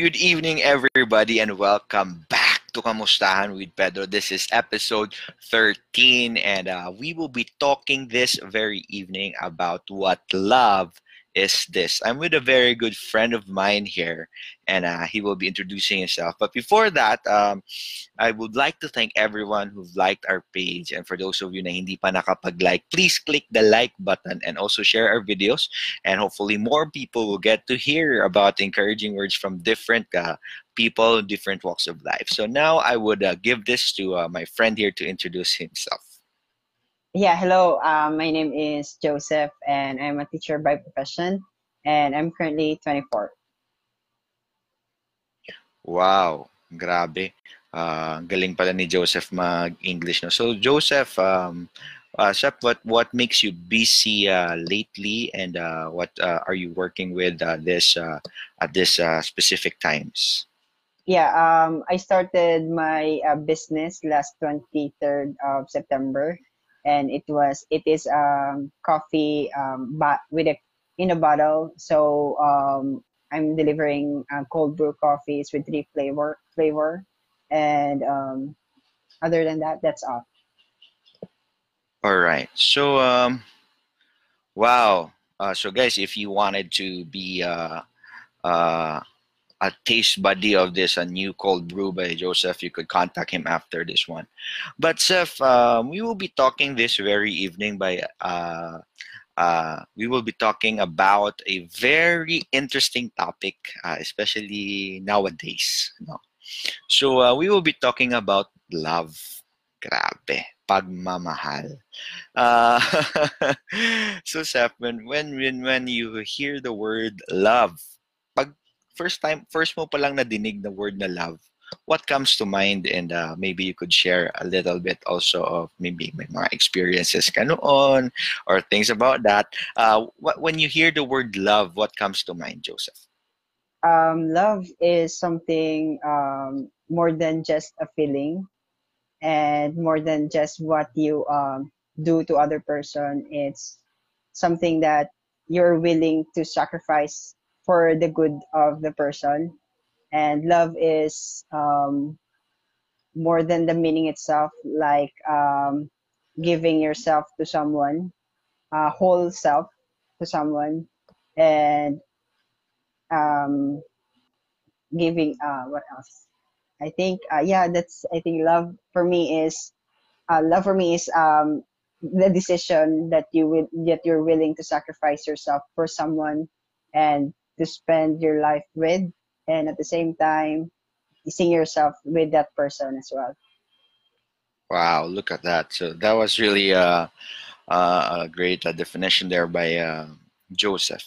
Good evening, everybody, and welcome back to Kamustahan with Pedro. This is episode 13, and uh, we will be talking this very evening about what love is this. I'm with a very good friend of mine here, and uh, he will be introducing himself. But before that, um, I would like to thank everyone who've liked our page. And for those of you na hindi pa nakapag-like, please click the like button and also share our videos. And hopefully more people will get to hear about encouraging words from different uh, people, different walks of life. So now I would uh, give this to uh, my friend here to introduce himself. Yeah, hello. Um, my name is Joseph, and I'm a teacher by profession, and I'm currently 24. Wow, grabe. Uh, galing pala ni Joseph mag-English. No? So, Joseph, um, uh, what, what makes you busy uh, lately, and uh, what uh, are you working with uh, this uh, at this uh, specific times? Yeah, um, I started my uh, business last 23rd of September, and it was it is um coffee um but with a in a bottle. So um i'm delivering uh, cold brew coffees with three flavor flavor. And um other than that that's all. All right. So um wow. Uh, so guys if you wanted to be uh uh a taste buddy of this, a new cold brew by Joseph, you could contact him after this one. But Seth, um, we will be talking this very evening by uh, uh, we will be talking about a very interesting topic, uh, especially nowadays. No? So uh, we will be talking about love. Grabe, pagmamahal. Uh, so Seth, when, when when when you hear the word love, first time, first mo palang nadinig the word na love, what comes to mind and uh, maybe you could share a little bit also of maybe may mga experiences ka noon or things about that. Uh, what, when you hear the word love, what comes to mind, Joseph? Um, love is something um, more than just a feeling and more than just what you um, do to other person. It's something that you're willing to sacrifice for the good of the person. And love is um, more than the meaning itself, like um, giving yourself to someone, uh, whole self to someone, and um, giving. Uh, what else? I think, uh, yeah, that's. I think love for me is, uh, love for me is um, the decision that you will that you're willing to sacrifice yourself for someone, and to spend your life with and at the same time seeing yourself with that person as well. Wow look at that. So that was really a, a great uh, definition there by uh, joseph.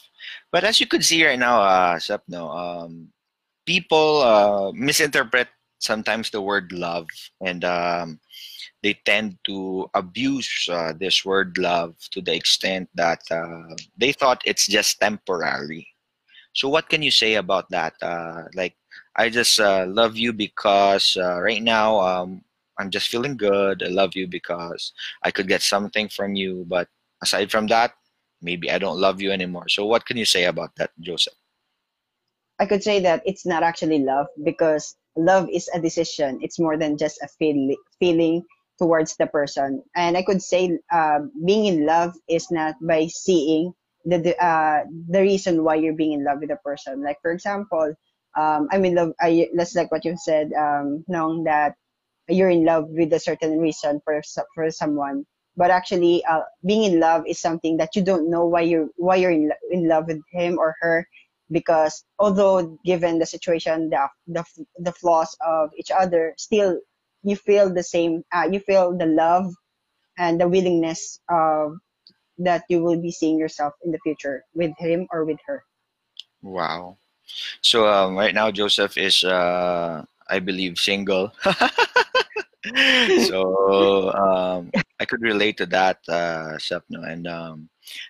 But as you could see right now uh, Sepno, um, people uh, misinterpret sometimes the word love and um, they tend to abuse uh, this word love to the extent that uh, they thought it's just temporary so what can you say about that? Uh, like, I just uh, love you because uh, right now um, I'm just feeling good. I love you because I could get something from you. But aside from that, maybe I don't love you anymore. So what can you say about that, Joseph? I could say that it's not actually love because love is a decision. It's more than just a feel, feeling towards the person. And I could say uh, being in love is not by seeing the the, uh, the reason why you're being in love with a person. Like for example, um, I'm in love. I, that's like what you said, um, knowing that you're in love with a certain reason for for someone. But actually, uh, being in love is something that you don't know why you're why you're in, in love with him or her, because although given the situation, the the the flaws of each other, still you feel the same. Uh, you feel the love and the willingness of that you will be seeing yourself in the future with him or with her. Wow. So um, right now, Joseph is, uh, I believe, single. so um, I could relate to that, uh, Sapno. And um,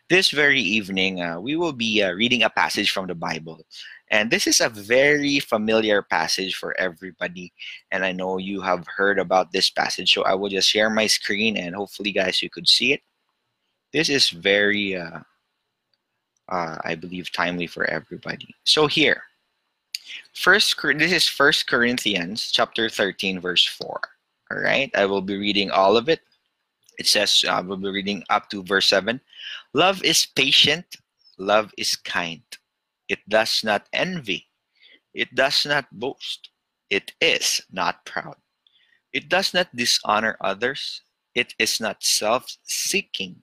this very evening, uh, we will be uh, reading a passage from the Bible. And this is a very familiar passage for everybody. And I know you have heard about this passage. So I will just share my screen and hopefully, guys, you could see it this is very, uh, uh, I believe, timely for everybody. So here, First, this is First Corinthians chapter 13, verse 4. All right, I will be reading all of it. It says, I will be reading up to verse 7. Love is patient, love is kind. It does not envy, it does not boast, it is not proud. It does not dishonor others, it is not self seeking,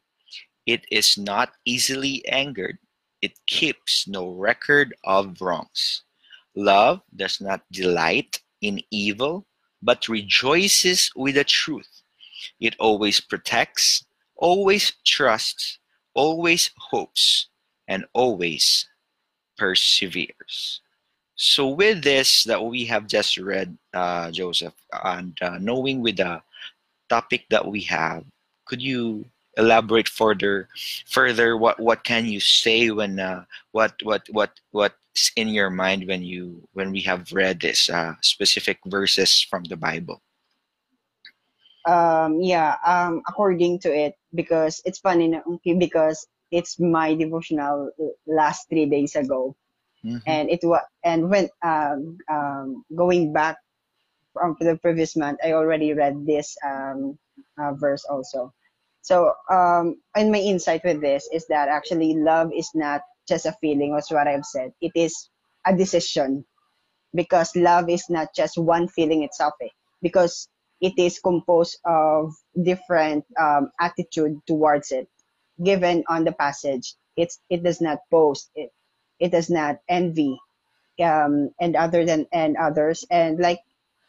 it is not easily angered, it keeps no record of wrongs. Love does not delight in evil, but rejoices with the truth. It always protects, always trusts, always hopes, and always perseveres. So, with this that we have just read, uh, Joseph, and uh, knowing with the topic that we have, could you elaborate further? Further, what what can you say when uh, what what what what's in your mind when you when we have read this uh, specific verses from the Bible? Um, yeah, um, according to it, because it's funny because it's my devotional last three days ago, Mhm. and it was and when um, um, going back from the previous month, I already read this um, uh, verse also. So, um, and my insight with this is that actually love is not just a feeling, was what I've said. It is a decision because love is not just one feeling itself, eh? because it is composed of different um, attitude towards it. Given on the passage, it's it does not boast, it it does not envy, um, and other than and others, and like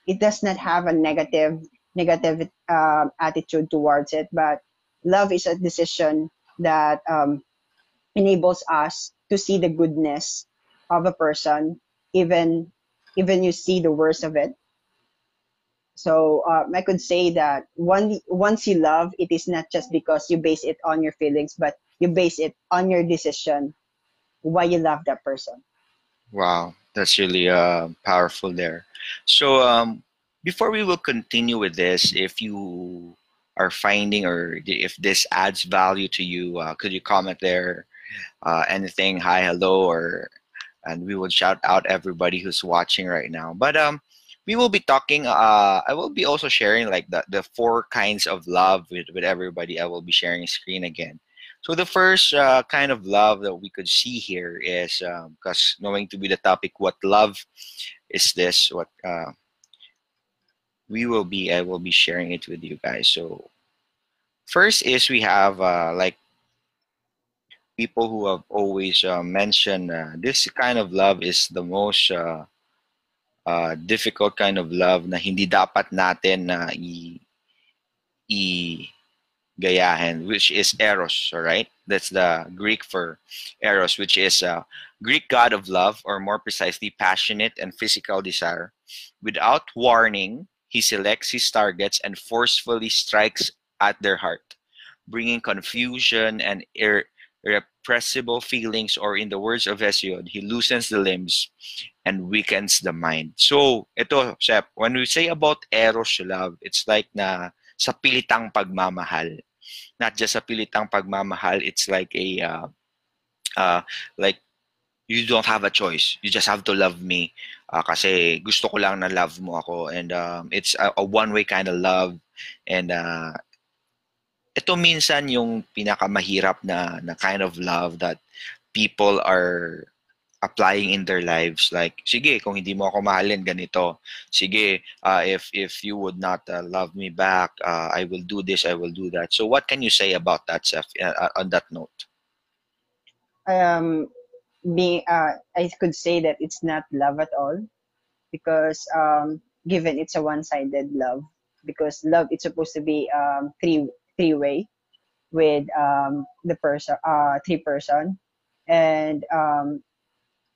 it does not have a negative negative um, attitude towards it, but love is a decision that um, enables us to see the goodness of a person, even even you see the worst of it. So um, I could say that one, once you love, it is not just because you base it on your feelings, but you base it on your decision why you love that person. Wow, that's really uh, powerful there. So, um, before we will continue with this, if you are finding or if this adds value to you, uh, could you comment there? Uh, anything, hi, hello, or and we will shout out everybody who's watching right now. But um, we will be talking. Uh, I will be also sharing like the the four kinds of love with with everybody. I will be sharing screen again. So the first uh, kind of love that we could see here is because knowing to be the topic, what love is this? What uh, we will be, I will be sharing it with you guys. So first is we have uh, like people who have always uh, mentioned uh, this kind of love is the most uh, uh, difficult kind of love na hindi dapat natin na i, i gayahin, which is eros, all right? That's the Greek for eros, which is a Greek god of love, or more precisely, passionate and physical desire. Without warning, he selects his targets and forcefully strikes at their heart, bringing confusion and ir- irrepressible feelings, or in the words of Hesiod, he loosens the limbs and weakens the mind. So, ito, Sep, when we say about eros love, it's like na sa pilitang pagmamahal. Not just sa pilitang pagmamahal, it's like a, uh, uh, like, you don't have a choice. You just have to love me uh, kasi gusto ko lang na love mo ako. And um, it's a, a one-way kind of love. And uh, ito minsan yung pinakamahirap na, na kind of love that people are applying in their lives. Like sige kung hindi mo ako mahalin ganito. Sige uh, if if you would not uh, love me back uh, I will do this I will do that. So what can you say about that Seth, uh, on that note? Um, being, uh, I could say that it's not love at all because um, given it's a one-sided love because love is supposed to be um, three three way with um, the person uh, three person. And um,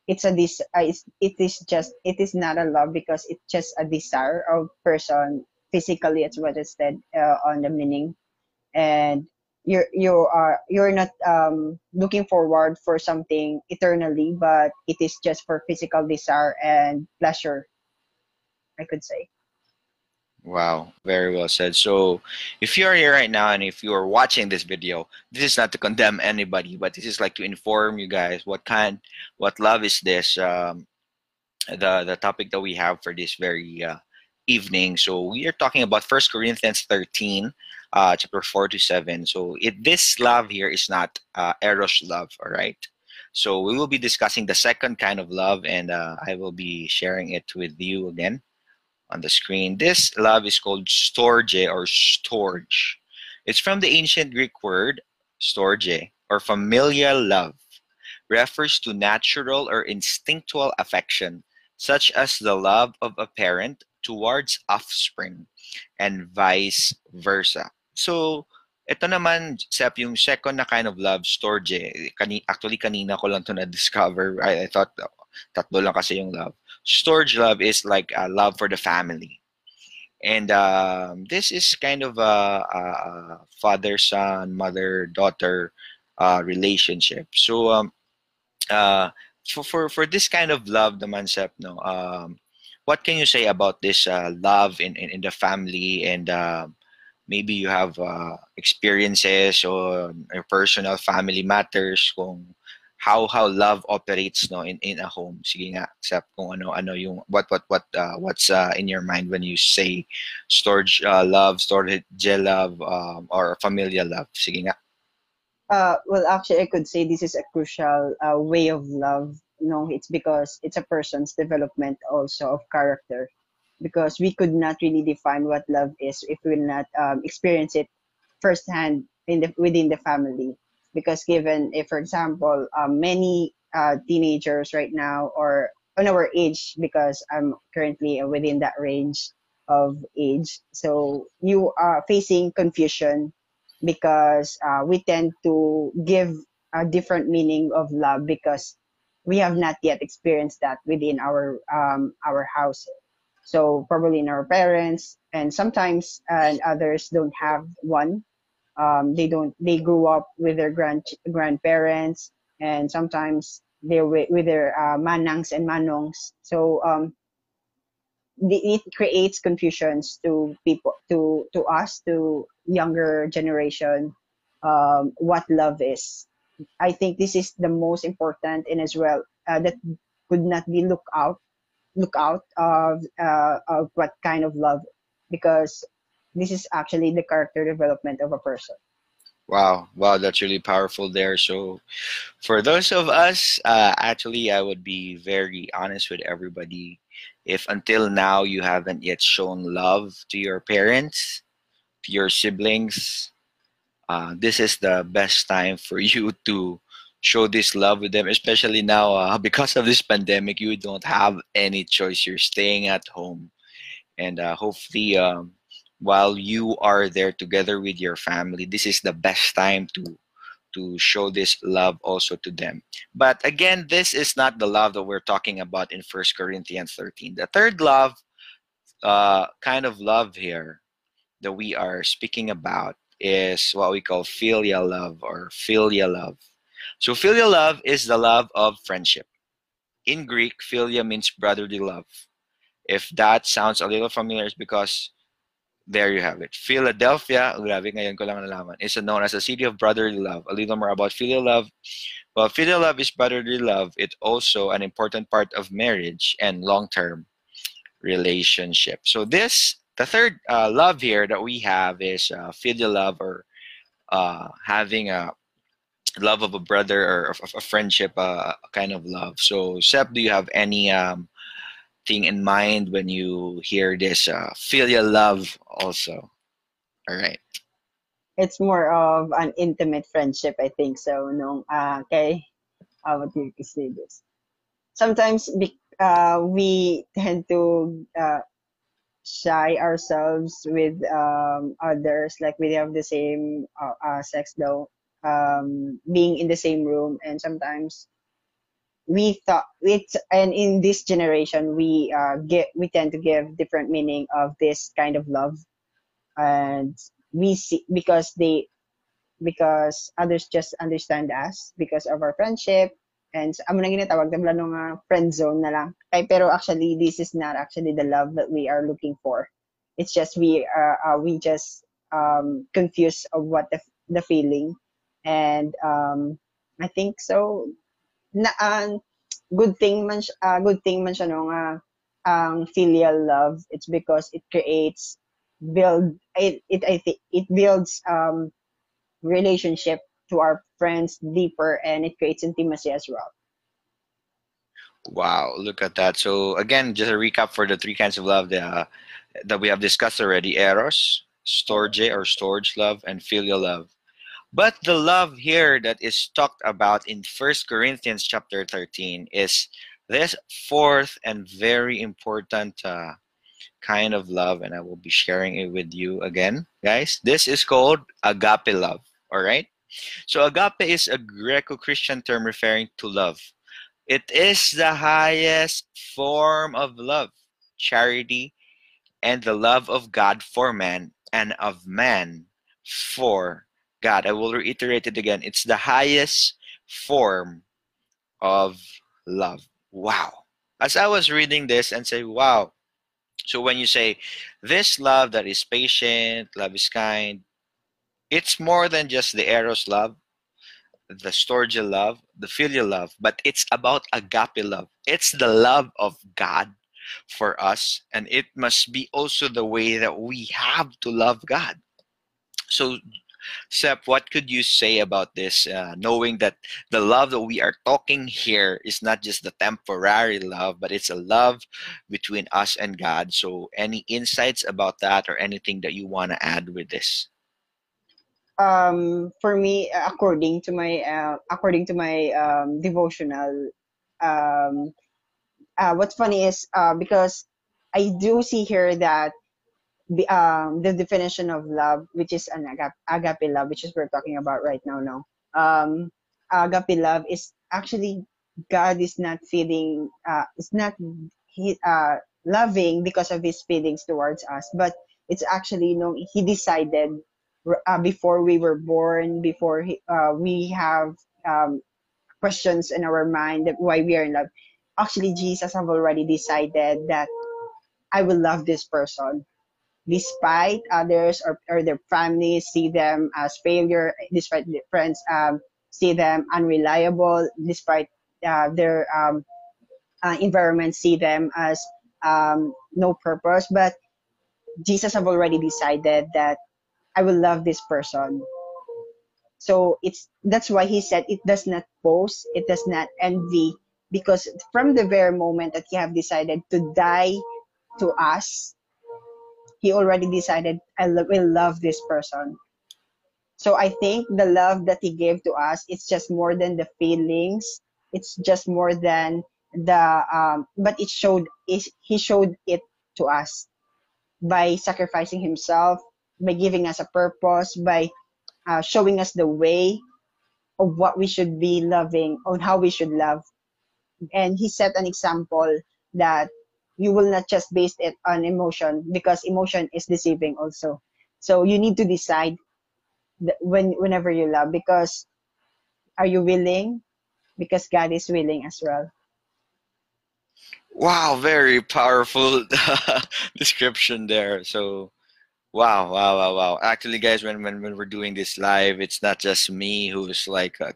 it's a this uh, it's, it is just it is not a love because it's just a desire of person physically it's what it said uh, on the meaning. And you're you are you're not um, looking forward for something eternally but it is just for physical desire and pleasure i could say Wow, very well said. So, if you are here right now and if you are watching this video, this is not to condemn anybody, but this is like to inform you guys what kind, what love is this. Um, the the topic that we have for this very uh, evening. So we are talking about First Corinthians 13, uh, chapter 4 to 7. So it, this love here is not uh, eros love, all right? So we will be discussing the second kind of love, and uh, I will be sharing it with you again on the screen. This love is called storge or storge. It's from the ancient Greek word storge or familial love. Refers to natural or instinctual affection, such as the love of a parent towards offspring and vice versa. So, ito naman, Sep, yung second na kind of love, storge. Kani, actually, kanina ko lang to na-discover. I, I thought tatlo lang kasi yung love. Storage love is like a love for the family. And um, this is kind of a, a father, son, mother, daughter uh, relationship. So, um, uh, for, for, for this kind of love naman, Sep, no, um, what can you say about this uh, love in, in, in, the family and uh, maybe you have uh, experiences or personal family matters kung how how love operates no in, in a home. Sige nga except kung ano ano yung what what what uh, what's uh, in your mind when you say storage uh, love storage love um, or familial love? Sige nga. Uh, well actually i could say this is a crucial uh, way of love no? It's because it's a person's development also of character. Because we could not really define what love is if we will not um, experience it firsthand in the within the family because given if for example um, many uh, teenagers right now or on our age because i'm currently within that range of age so you are facing confusion because uh, we tend to give a different meaning of love because we have not yet experienced that within our um, our house. So probably in our parents and sometimes and others don't have one um, they don't they grew up with their grand grandparents and sometimes they're with, with their uh, manangs and manongs. So um, it creates confusions to people to to us to younger generation um, what love is. I think this is the most important and as well uh, that could not be look out look out of uh, of what kind of love because this is actually the character development of a person. Wow, wow, that's really powerful there. So, for those of us, uh, actually, I would be very honest with everybody. If until now you haven't yet shown love to your parents, to your siblings, uh, this is the best time for you to show this love with them especially now uh, because of this pandemic you don't have any choice you're staying at home and uh, hopefully um, while you are there together with your family this is the best time to to show this love also to them but again this is not the love that we're talking about in first corinthians 13 the third love uh, kind of love here that we are speaking about is what we call filial love or philia love. So filial love is the love of friendship. In Greek, philia means brotherly love. If that sounds a little familiar, it's because there you have it. Philadelphia, grabe ngayon ko lang nalaman, is known as a city of brotherly love. A little more about filial love. Well, filial love is brotherly love. It's also an important part of marriage and long-term relationship. So this the third uh, love here that we have is uh, filial love or uh, having a love of a brother or a, a friendship uh, kind of love. So, Sep, do you have any um, thing in mind when you hear this uh, filial love also? All right. It's more of an intimate friendship, I think. So, no, uh, okay, how would you say this? Sometimes uh, we tend to uh, shy ourselves with um, others like we have the same uh, sex though um, being in the same room and sometimes we thought it's and in this generation we uh, get we tend to give different meaning of this kind of love and we see because they because others just understand us because of our friendship And amo nang ginatawag na plano nga friend zone na lang. Kay pero actually this is not actually the love that we are looking for. It's just we are uh, we just um confused of what the the feeling and um I think so na uh, good thing man uh, good thing man siya no nga ang filial love it's because it creates build it it I think it builds um relationship to our friends deeper and it creates intimacy as well Wow, look at that. So again, just a recap for the three kinds of love that, uh, that we have discussed already: eros, storge or storage love, and filial love. But the love here that is talked about in First Corinthians chapter 13 is this fourth and very important uh, kind of love, and I will be sharing it with you again, guys. This is called agape love. All right. So agape is a Greco-Christian term referring to love. It is the highest form of love, charity, and the love of God for man and of man for God. I will reiterate it again. It's the highest form of love. Wow. As I was reading this and say, wow. So when you say this love that is patient, love is kind, it's more than just the eros love, the storge love, the filial love, but it's about agape love. It's the love of God for us, and it must be also the way that we have to love God. So, Sep, what could you say about this, uh, knowing that the love that we are talking here is not just the temporary love, but it's a love between us and God? So, any insights about that or anything that you want to add with this? um for me according to my uh, according to my um devotional um uh what's funny is uh because I do see here that um the definition of love which is an agape, agape love which is we're talking about right now no um agape love is actually God is not feeling uh it's not he uh loving because of his feelings towards us but it's actually you know he decided uh, before we were born, before he, uh, we have um, questions in our mind that why we are in love. Actually, Jesus have already decided that I will love this person, despite others or, or their families see them as failure, despite their friends um, see them unreliable, despite uh, their um, uh, environment see them as um, no purpose. But Jesus have already decided that I will love this person. So it's that's why he said it does not boast, it does not envy, because from the very moment that he have decided to die to us, he already decided I lo- will love this person. So I think the love that he gave to us, it's just more than the feelings. It's just more than the um, but it showed it, he showed it to us by sacrificing himself by giving us a purpose, by uh, showing us the way of what we should be loving, on how we should love. And he set an example that you will not just base it on emotion because emotion is deceiving also. So you need to decide when whenever you love because are you willing? Because God is willing as well. Wow, very powerful description there. So Wow, wow, wow, wow. Actually, guys, when, when, when we're doing this live, it's not just me who's like uh,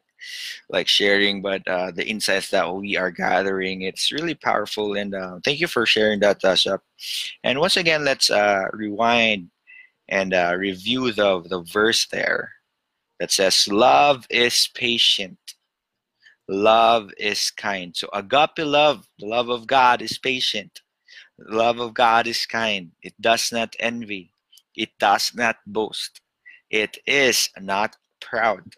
like sharing, but uh, the insights that we are gathering. It's really powerful, and uh, thank you for sharing that, Tasha. And once again, let's uh, rewind and uh, review the the verse there that says, "Love is patient, love is kind." So agape love, the love of God, is patient. The love of God is kind. It does not envy it does not boast. It is not proud.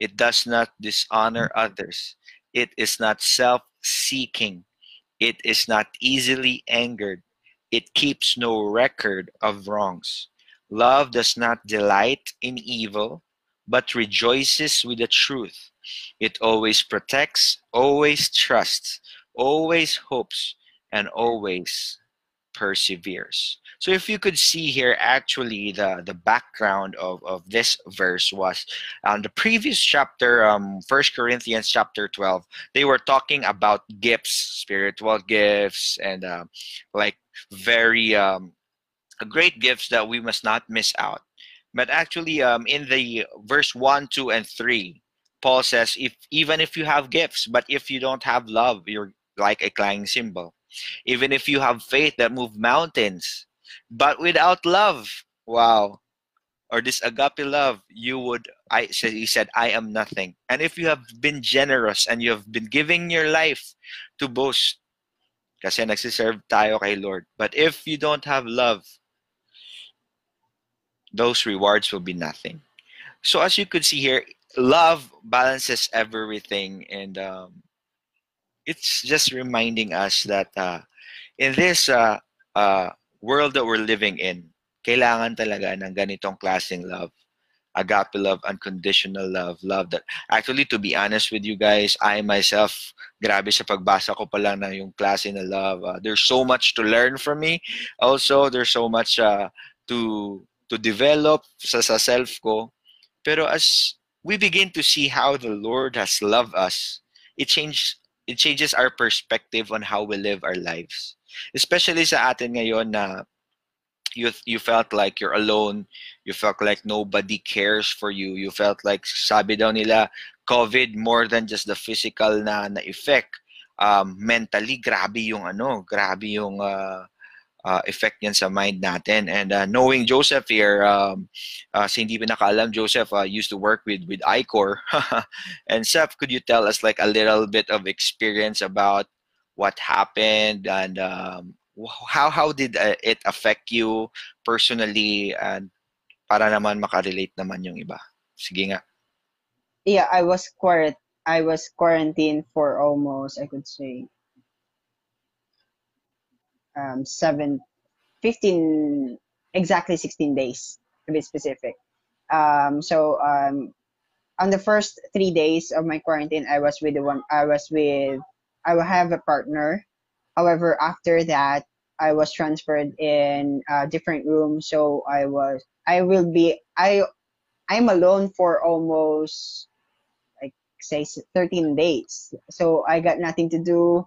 It does not dishonor mm-hmm. others. It is not self seeking. It is not easily angered. It keeps no record of wrongs. Love does not delight in evil, but rejoices with the truth. It always protects, always trusts, always hopes, and always perseveres. So if you could see here, actually the, the background of, of this verse was on the previous chapter, um, First Corinthians chapter 12, they were talking about gifts, spiritual gifts, and uh, like very um, great gifts that we must not miss out. But actually, um, in the verse 1, 2, and 3, Paul says, if even if you have gifts, but if you don't have love, you're like a clanging cymbal. Even if you have faith that move mountains, but without love, wow, or this agape love, you would I said he said, I am nothing. And if you have been generous and you have been giving your life to boast, kasi nagsiserve tayo kay Lord. But if you don't have love, those rewards will be nothing. So as you could see here, love balances everything and um, it's just reminding us that uh, in this uh, uh, world that we're living in, kailangan talaga ng ganitong klaseng love. Agape love, unconditional love, love that actually to be honest with you guys, I myself grabe sa pagbasa ko pa lang ng yung klase na love. Uh, there's so much to learn from me. Also, there's so much uh, to to develop sa, sa self ko. Pero as we begin to see how the Lord has loved us, it changes it changes our perspective on how we live our lives. Especially sa atin ngayon na you you felt like you're alone, you felt like nobody cares for you, you felt like sabi daw nila COVID more than just the physical na na effect. Um, mentally grabe yung ano, grabe yung uh, uh, effect niyan sa mind natin. And uh, knowing Joseph here, um, uh, sa hindi pinakaalam, Joseph uh, used to work with with ICOR. and Seth, could you tell us like a little bit of experience about what happened and um, how how did uh, it affect you personally and para naman makarelate naman yung iba. Sige nga. Yeah, I was quarant I was quarantined for almost I could say um, seven, 15, exactly 16 days to be specific. Um, so um, on the first three days of my quarantine, I was with the one. I was with. I will have a partner. However, after that, I was transferred in a different room. So I was. I will be. I. I'm alone for almost like say 13 days. So I got nothing to do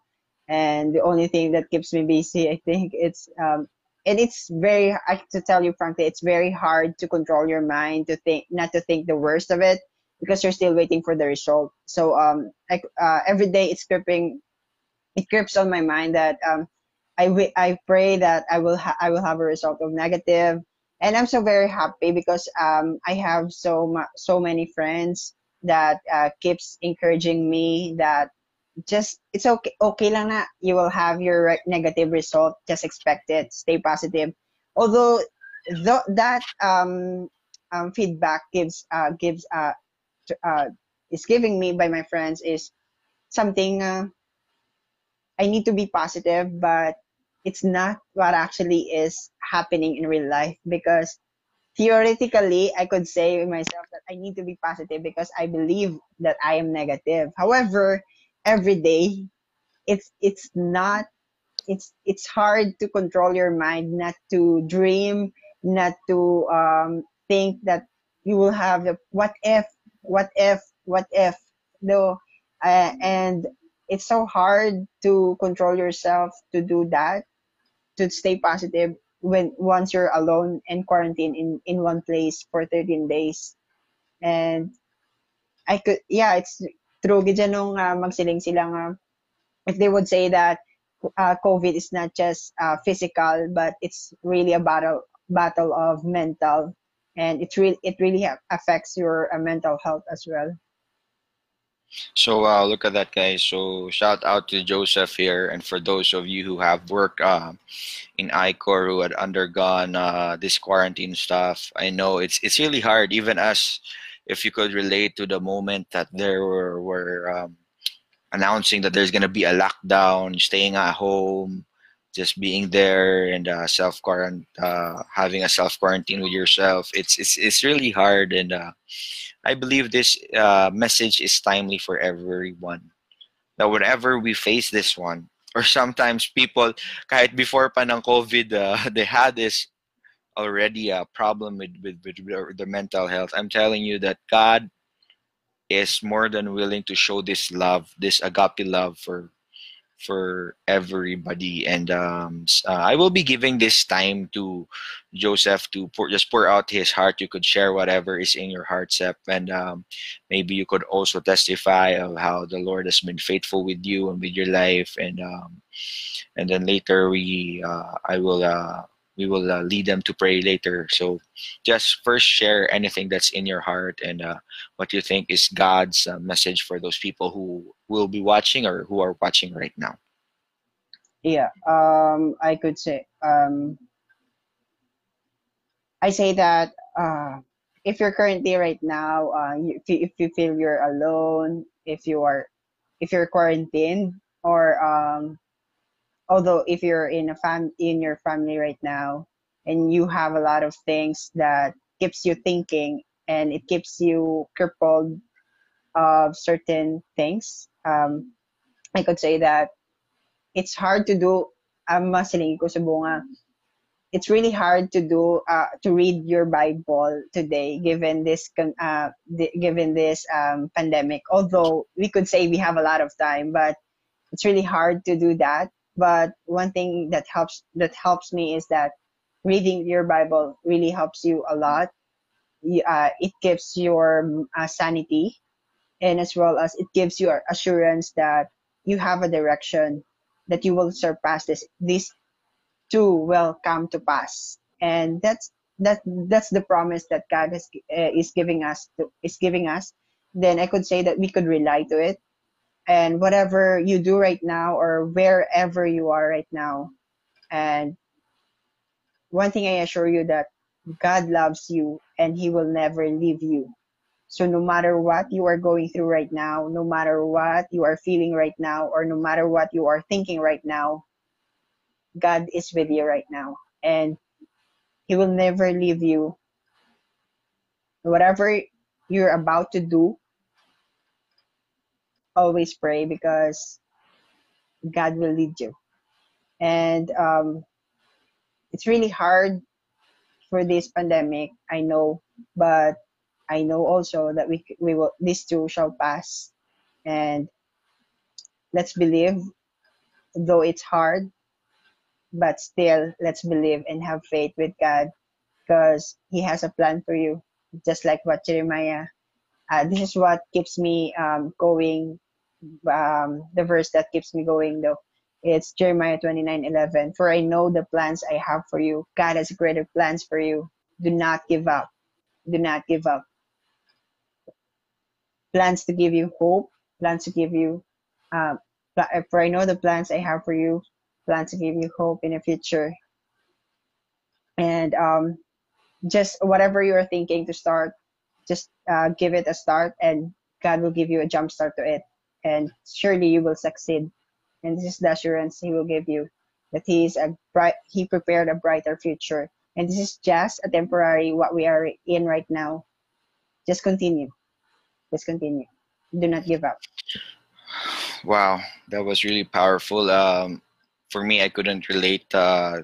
and the only thing that keeps me busy i think it's um and it's very i to tell you frankly it's very hard to control your mind to think not to think the worst of it because you're still waiting for the result. So um I, uh, every day it's gripping it grips on my mind that um i w- i pray that i will ha- i will have a result of negative. And i'm so very happy because um i have so much so many friends that uh, keeps encouraging me that just it's okay okay lang na you will have your negative result just expect it stay positive. Although th- that um, um, feedback gives uh, gives uh, uh, is giving me by my friends is something uh, I need to be positive but it's not what actually is happening in real life because theoretically I could say myself that I need to be positive because I believe that I am negative. However every day. It's it's not it's it's hard to control your mind not to dream not to um, think that you will have the what if what if what if no. Uh, and it's so hard to control yourself to do that to stay positive when once you're alone and quarantine in in one place for 13 days. And i could yeah it's true gid nung uh, magsiling sila nga if they would say that uh, COVID is not just uh, physical, but it's really a battle battle of mental, and it really it really affects your uh, mental health as well. So uh, look at that, guys. So shout out to Joseph here, and for those of you who have worked uh, in ICOR who had undergone uh, this quarantine stuff, I know it's it's really hard. Even us, if you could relate to the moment that there were, were um, announcing that there's going to be a lockdown, staying at home, just being there and uh, self quarantine, uh, having a self quarantine with yourself. It's it's it's really hard, and uh, I believe this uh, message is timely for everyone. That whenever we face this one, or sometimes people, kahit before pa ng COVID, uh, they had this already a problem with, with, with the mental health, I'm telling you that God is more than willing to show this love, this agape love for for everybody. And um, uh, I will be giving this time to Joseph to pour, just pour out his heart. You could share whatever is in your heart, Sep, and um, maybe you could also testify of how the Lord has been faithful with you and with your life. And um, and then later we, uh, I will. Uh, we will uh, lead them to pray later. So, just first share anything that's in your heart and uh, what you think is God's uh, message for those people who will be watching or who are watching right now. Yeah, um, I could say, um, I say that uh, if you're currently right now, uh, if, you, if you feel you're alone, if you are, if you're quarantined, or um, although if you're in a fam in your family right now, and you have a lot of things that keeps you thinking and it keeps you crippled of certain things. Um, I could say that it's hard to do. Ang masiling ko sa it's really hard to do uh, to read your Bible today, given this uh, given this um, pandemic. Although we could say we have a lot of time, but it's really hard to do that. But one thing that helps that helps me is that reading your Bible really helps you a lot. Uh, it gives your uh, sanity and as well as it gives you assurance that you have a direction that you will surpass this this too will come to pass. And that's that that's the promise that god is, uh, is giving us to, is giving us. Then i could say that we could rely to it and whatever you do right now or wherever you are right now and one thing i assure you that god loves you and he will never leave you so no matter what you are going through right now, no matter what you are feeling right now, or no matter what you are thinking right now, God is with you right now. And He will never leave you. Whatever you're about to do, always pray because God will lead you. And um, it's really hard for this pandemic, I know, but I know also that we we will this too shall pass, and let's believe, though it's hard, but still let's believe and have faith with God, because He has a plan for you, just like what Jeremiah. Uh, this is what keeps me um, going. Um, the verse that keeps me going though it's Jeremiah 29 11. For I know the plans I have for you. God has greater plans for you. Do not give up. Do not give up plans to give you hope, plans to give you, uh, for I know the plans I have for you, plans to give you hope in the future. And um, just whatever you're thinking to start, just uh, give it a start, and God will give you a jump start to it. And surely you will succeed. And this is the assurance He will give you that He is a bright, He prepared a brighter future. And this is just a temporary what we are in right now. Just continue. Just continue. Do not give up. Wow, that was really powerful. Um, for me, I couldn't relate uh,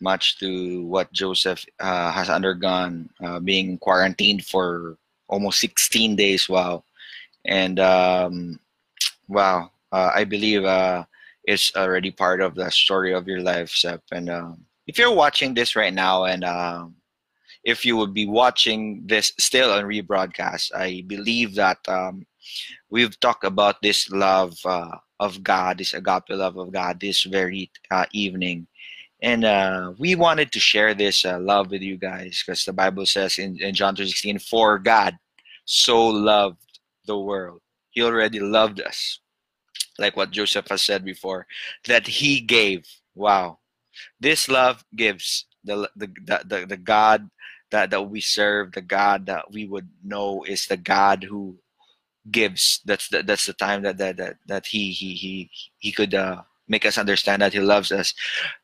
much to what Joseph uh, has undergone, uh, being quarantined for almost 16 days. Wow. And um, wow, uh, I believe uh, it's already part of the story of your life, Sep. And um, if you're watching this right now and um, if you would be watching this still on rebroadcast, I believe that um, we've talked about this love uh, of God, this agape love of God, this very uh, evening. And uh, we wanted to share this uh, love with you guys because the Bible says in, in John 3.16, For God so loved the world. He already loved us. Like what Joseph has said before, that he gave. Wow. This love gives the, the, the, the, God that, that we serve, the God that we would know is the God who gives. That's the, that's the time that that that, that he he he he could uh, make us understand that he loves us.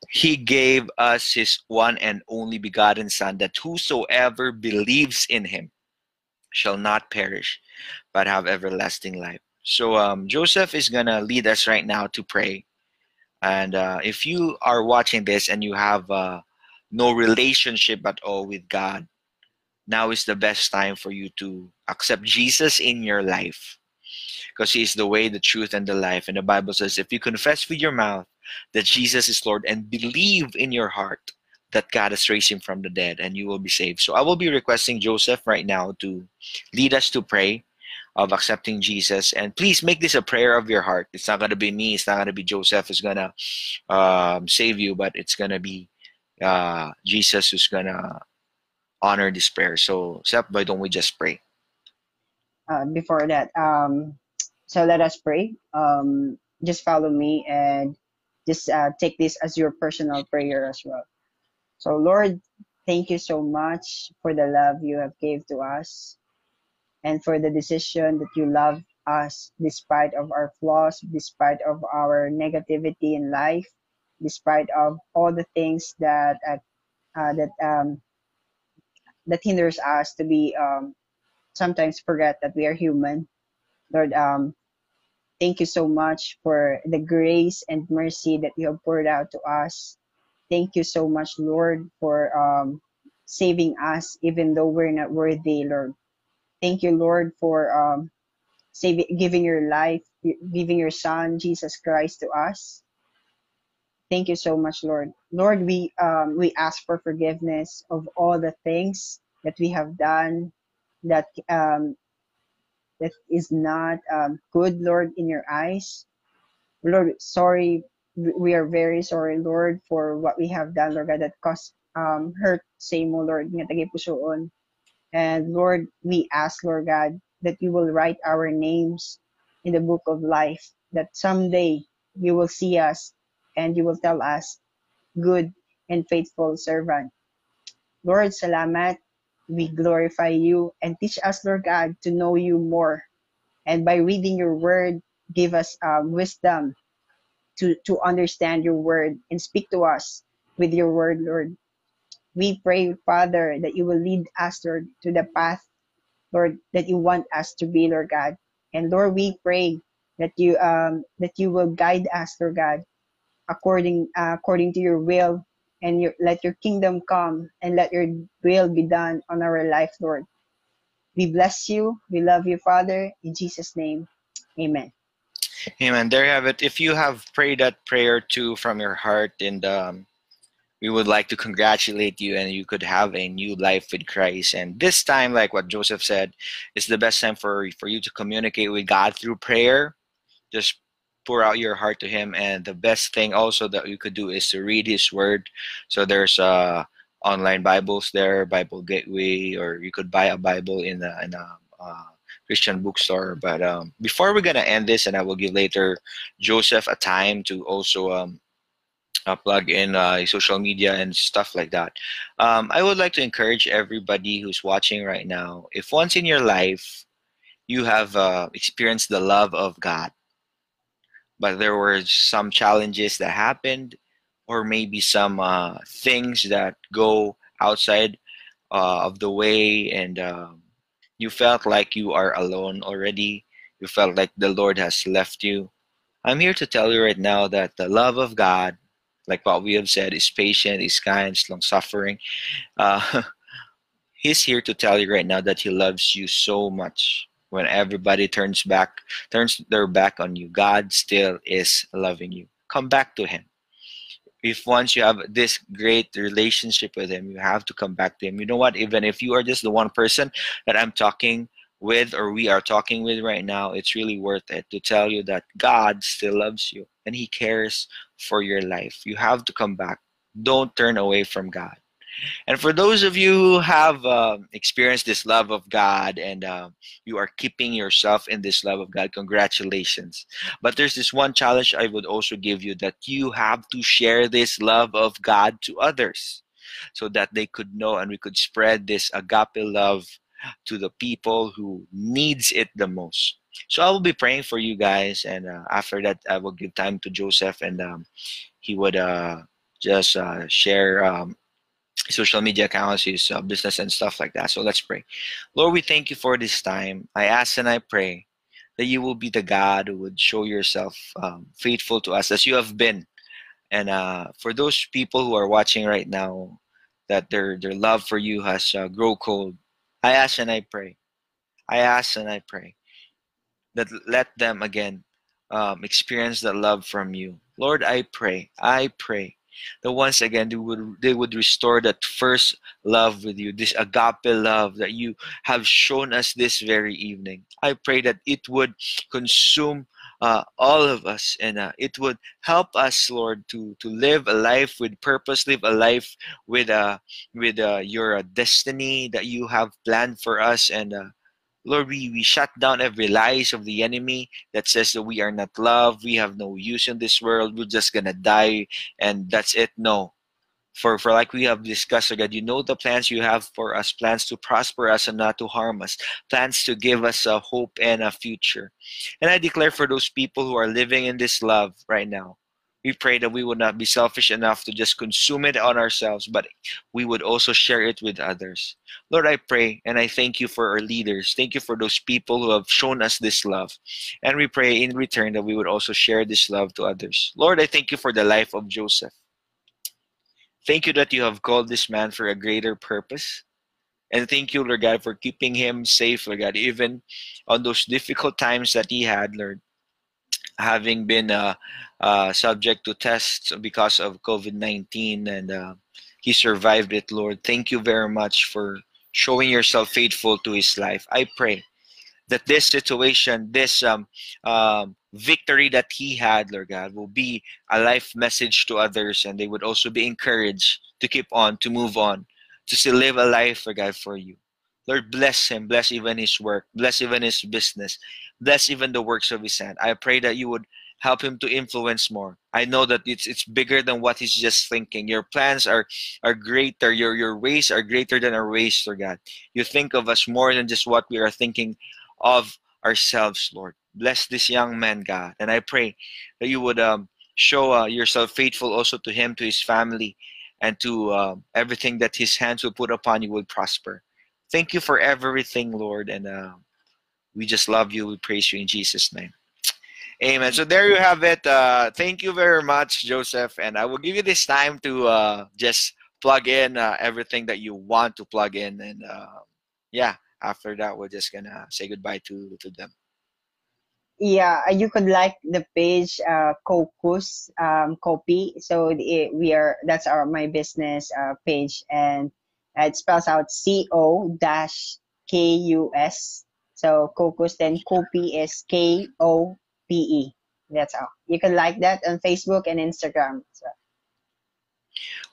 He gave us his one and only begotten Son, that whosoever believes in him shall not perish, but have everlasting life. So um, Joseph is gonna lead us right now to pray. And uh, if you are watching this and you have uh, no relationship at all with God, now is the best time for you to accept Jesus in your life. Because he is the way, the truth, and the life. And the Bible says, if you confess with your mouth that Jesus is Lord and believe in your heart that God has raised him from the dead, and you will be saved. So I will be requesting Joseph right now to lead us to pray of accepting Jesus. And please make this a prayer of your heart. It's not going to be me. It's not going to be Joseph who's going to um, save you, but it's going to be uh, Jesus who's going to honor this prayer. So, Seth, why don't we just pray? Uh, before that, um, so let us pray. Um, just follow me and just uh, take this as your personal prayer as well. So, Lord, thank you so much for the love you have gave to us and for the decision that you love us despite of our flaws, despite of our negativity in life, despite of all the things that uh, uh, that um, that hinders us to be um, sometimes forget that we are human. Lord, um, thank you so much for the grace and mercy that you have poured out to us. Thank you so much, Lord, for um, saving us even though we're not worthy, Lord. Thank you, Lord, for um, saving, giving your life, giving your Son, Jesus Christ, to us. Thank you so much, Lord. Lord, we um, we ask for forgiveness of all the things that we have done that um, that is not um, good, Lord, in your eyes. Lord, sorry, we are very sorry, Lord, for what we have done, Lord God, that caused um, hurt Same, Lord. And Lord, we ask, Lord God, that you will write our names in the book of life, that someday you will see us and you will tell us, good and faithful servant. Lord, salamat. We glorify you and teach us, Lord God, to know you more. And by reading your word, give us um, wisdom to, to understand your word and speak to us with your word, Lord. We pray, Father, that you will lead us, Lord, to the path, Lord, that you want us to be, Lord God. And Lord, we pray that you um that you will guide us, Lord God, according uh, according to your will, and your, let your kingdom come, and let your will be done on our life, Lord. We bless you. We love you, Father. In Jesus' name, Amen. Amen. There you have it. If you have prayed that prayer too from your heart and um, we would like to congratulate you and you could have a new life with Christ. And this time, like what Joseph said, is the best time for, for you to communicate with God through prayer. Just pour out your heart to Him. And the best thing also that you could do is to read His Word. So there's uh, online Bibles there, Bible Gateway, or you could buy a Bible in a, in a uh, Christian bookstore. But um, before we're gonna end this, and I will give later Joseph a time to also um, uh, plug in uh, social media and stuff like that. Um, I would like to encourage everybody who's watching right now if once in your life you have uh, experienced the love of God, but there were some challenges that happened, or maybe some uh, things that go outside uh, of the way, and um, you felt like you are alone already, you felt like the Lord has left you. I'm here to tell you right now that the love of God like what we have said, is patient, is kind, is long suffering. Uh, he's here to tell you right now that he loves you so much. When everybody turns back, turns their back on you, God still is loving you. Come back to him. If once you have this great relationship with him, you have to come back to him. You know what? Even if you are just the one person that I'm talking with or we are talking with right now, it's really worth it to tell you that God still loves you and He cares for your life. You have to come back. Don't turn away from God. And for those of you who have uh, experienced this love of God and uh, you are keeping yourself in this love of God, congratulations. But there's this one challenge I would also give you that you have to share this love of God to others so that they could know and we could spread this agape love to the people who needs it the most. So I will be praying for you guys, and uh, after that, I will give time to Joseph, and um, he would uh, just uh, share um, social media accounts, his uh, business, and stuff like that. So let's pray. Lord, we thank you for this time. I ask and I pray that you will be the God who would show yourself um, faithful to us as you have been. And uh, for those people who are watching right now, that their their love for you has uh, grown cold. I ask and I pray. I ask and I pray that let them again um, experience the love from you. Lord, I pray, I pray that once again they would they would restore that first love with you, this agape love that you have shown us this very evening. I pray that it would consume uh, all of us and uh, it would help us lord to to live a life with purpose live a life with uh with uh, your uh, destiny that you have planned for us and uh, Lord, we, we shut down every lies of the enemy that says that we are not loved, we have no use in this world, we're just gonna die, and that's it. No. For for like we have discussed, oh God, you know the plans you have for us, plans to prosper us and not to harm us, plans to give us a hope and a future. And I declare for those people who are living in this love right now, we pray that we would not be selfish enough to just consume it on ourselves, but we would also share it with others. Lord, I pray and I thank you for our leaders. Thank you for those people who have shown us this love. And we pray in return that we would also share this love to others. Lord, I thank you for the life of Joseph. Thank you that you have called this man for a greater purpose. And thank you, Lord God, for keeping him safe, Lord God, even on those difficult times that he had, Lord having been uh, uh, subject to tests because of COVID 19 and uh, he survived it, Lord. Thank you very much for showing yourself faithful to his life. I pray that this situation, this um, um, victory that he had, Lord God, will be a life message to others and they would also be encouraged to keep on, to move on, to still live a life, Lord God, for you. Lord, bless him, bless even his work, bless even his business, bless even the works of his hand. I pray that you would help him to influence more. I know that it's it's bigger than what he's just thinking. Your plans are are greater. Your your ways are greater than our ways, Lord God. You think of us more than just what we are thinking of ourselves, Lord. Bless this young man, God, and I pray that you would um, show uh, yourself faithful also to him, to his family, and to uh, everything that his hands will put upon you will prosper. Thank you for everything, Lord, and uh, we just love you. We praise you in Jesus' name. Amen. So there you have it. Uh, thank you very much, Joseph. And I will give you this time to uh, just plug in uh, everything that you want to plug in. And uh, yeah, after that, we're just going to say goodbye to, to them. Yeah, uh, you could like the page uh, Cocus um, Copy. So the, we are that's our my business uh, page, and Uh, it spells out C O dash K U S so Cocus then Kopi is K O P E. That's all. You can like that on Facebook and Instagram. So.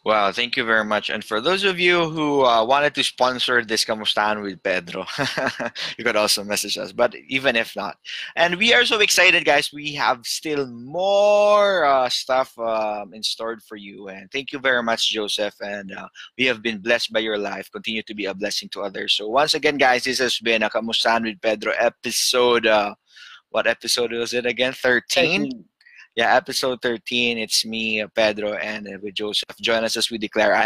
Wow, thank you very much. And for those of you who uh, wanted to sponsor this Kamustaan with Pedro, you could also message us. But even if not, and we are so excited, guys. We have still more uh, stuff um, in store for you. And thank you very much, Joseph. And uh, we have been blessed by your life. Continue to be a blessing to others. So once again, guys, this has been a Kamustaan with Pedro episode. Uh, what episode was it again? 13? 13 yeah, episode 13. It's me, Pedro, and uh, with Joseph. Join us as we declare, I